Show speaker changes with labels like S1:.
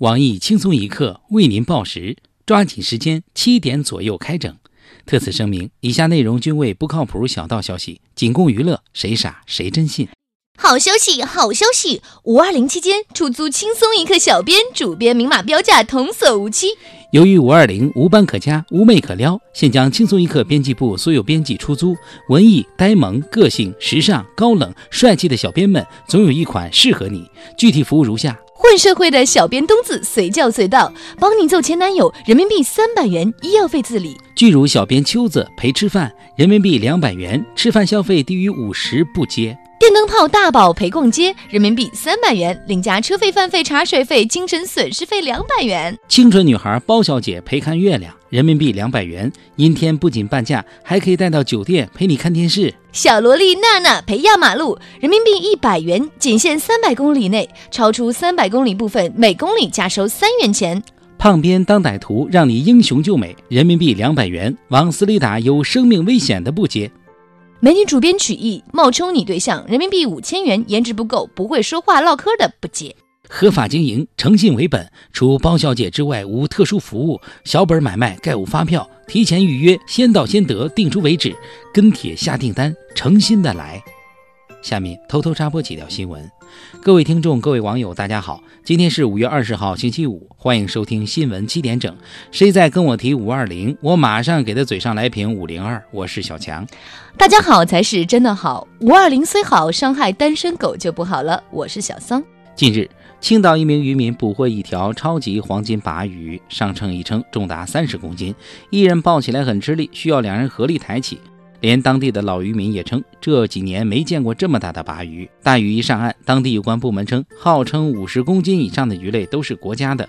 S1: 网易轻松一刻为您报时，抓紧时间，七点左右开整。特此声明，以下内容均为不靠谱小道消息，仅供娱乐，谁傻谁真信。
S2: 好消息，好消息！五二零期间出租轻松一刻小编、主编明码标价，童叟无欺。
S1: 由于五二零无班可加，无妹可撩，现将轻松一刻编辑部所有编辑出租，文艺、呆萌、个性、时尚、高冷、帅气的小编们，总有一款适合你。具体服务如下。
S2: 混社会的小编东子随叫随到，帮你揍前男友，人民币三百元，医药费自理。
S1: 巨乳小编秋子陪吃饭，人民币两百元，吃饭消费低于五十不接。
S2: 电灯泡大宝陪逛街，人民币三百元，另加车费、饭费、茶水费、精神损失费两百元。
S1: 清纯女孩包小姐陪看月亮，人民币两百元，阴天不仅半价，还可以带到酒店陪你看电视。
S2: 小萝莉娜娜陪压马路，人民币一百元，仅限三百公里内，超出三百公里部分每公里加收三元钱。
S1: 胖编当歹徒，让你英雄救美，人民币两百元，往死里打有生命危险的不接。
S2: 美女主编曲艺冒充你对象，人民币五千元，颜值不够，不会说话唠嗑的不接。
S1: 合法经营，诚信为本，除包小姐之外无特殊服务，小本买卖概无发票，提前预约，先到先得，定出为止，跟帖下订单，诚心的来。下面偷偷插播几条新闻，各位听众、各位网友，大家好，今天是五月二十号，星期五，欢迎收听新闻七点整。谁再跟我提五二零，我马上给他嘴上来瓶五零二。我是小强，
S2: 大家好才是真的好。五二零虽好，伤害单身狗就不好了。我是小桑。
S1: 近日，青岛一名渔民捕获一条超级黄金鲅鱼，上秤一称重达三十公斤，一人抱起来很吃力，需要两人合力抬起。连当地的老渔民也称，这几年没见过这么大的鲅鱼。大鱼一上岸，当地有关部门称，号称五十公斤以上的鱼类都是国家的。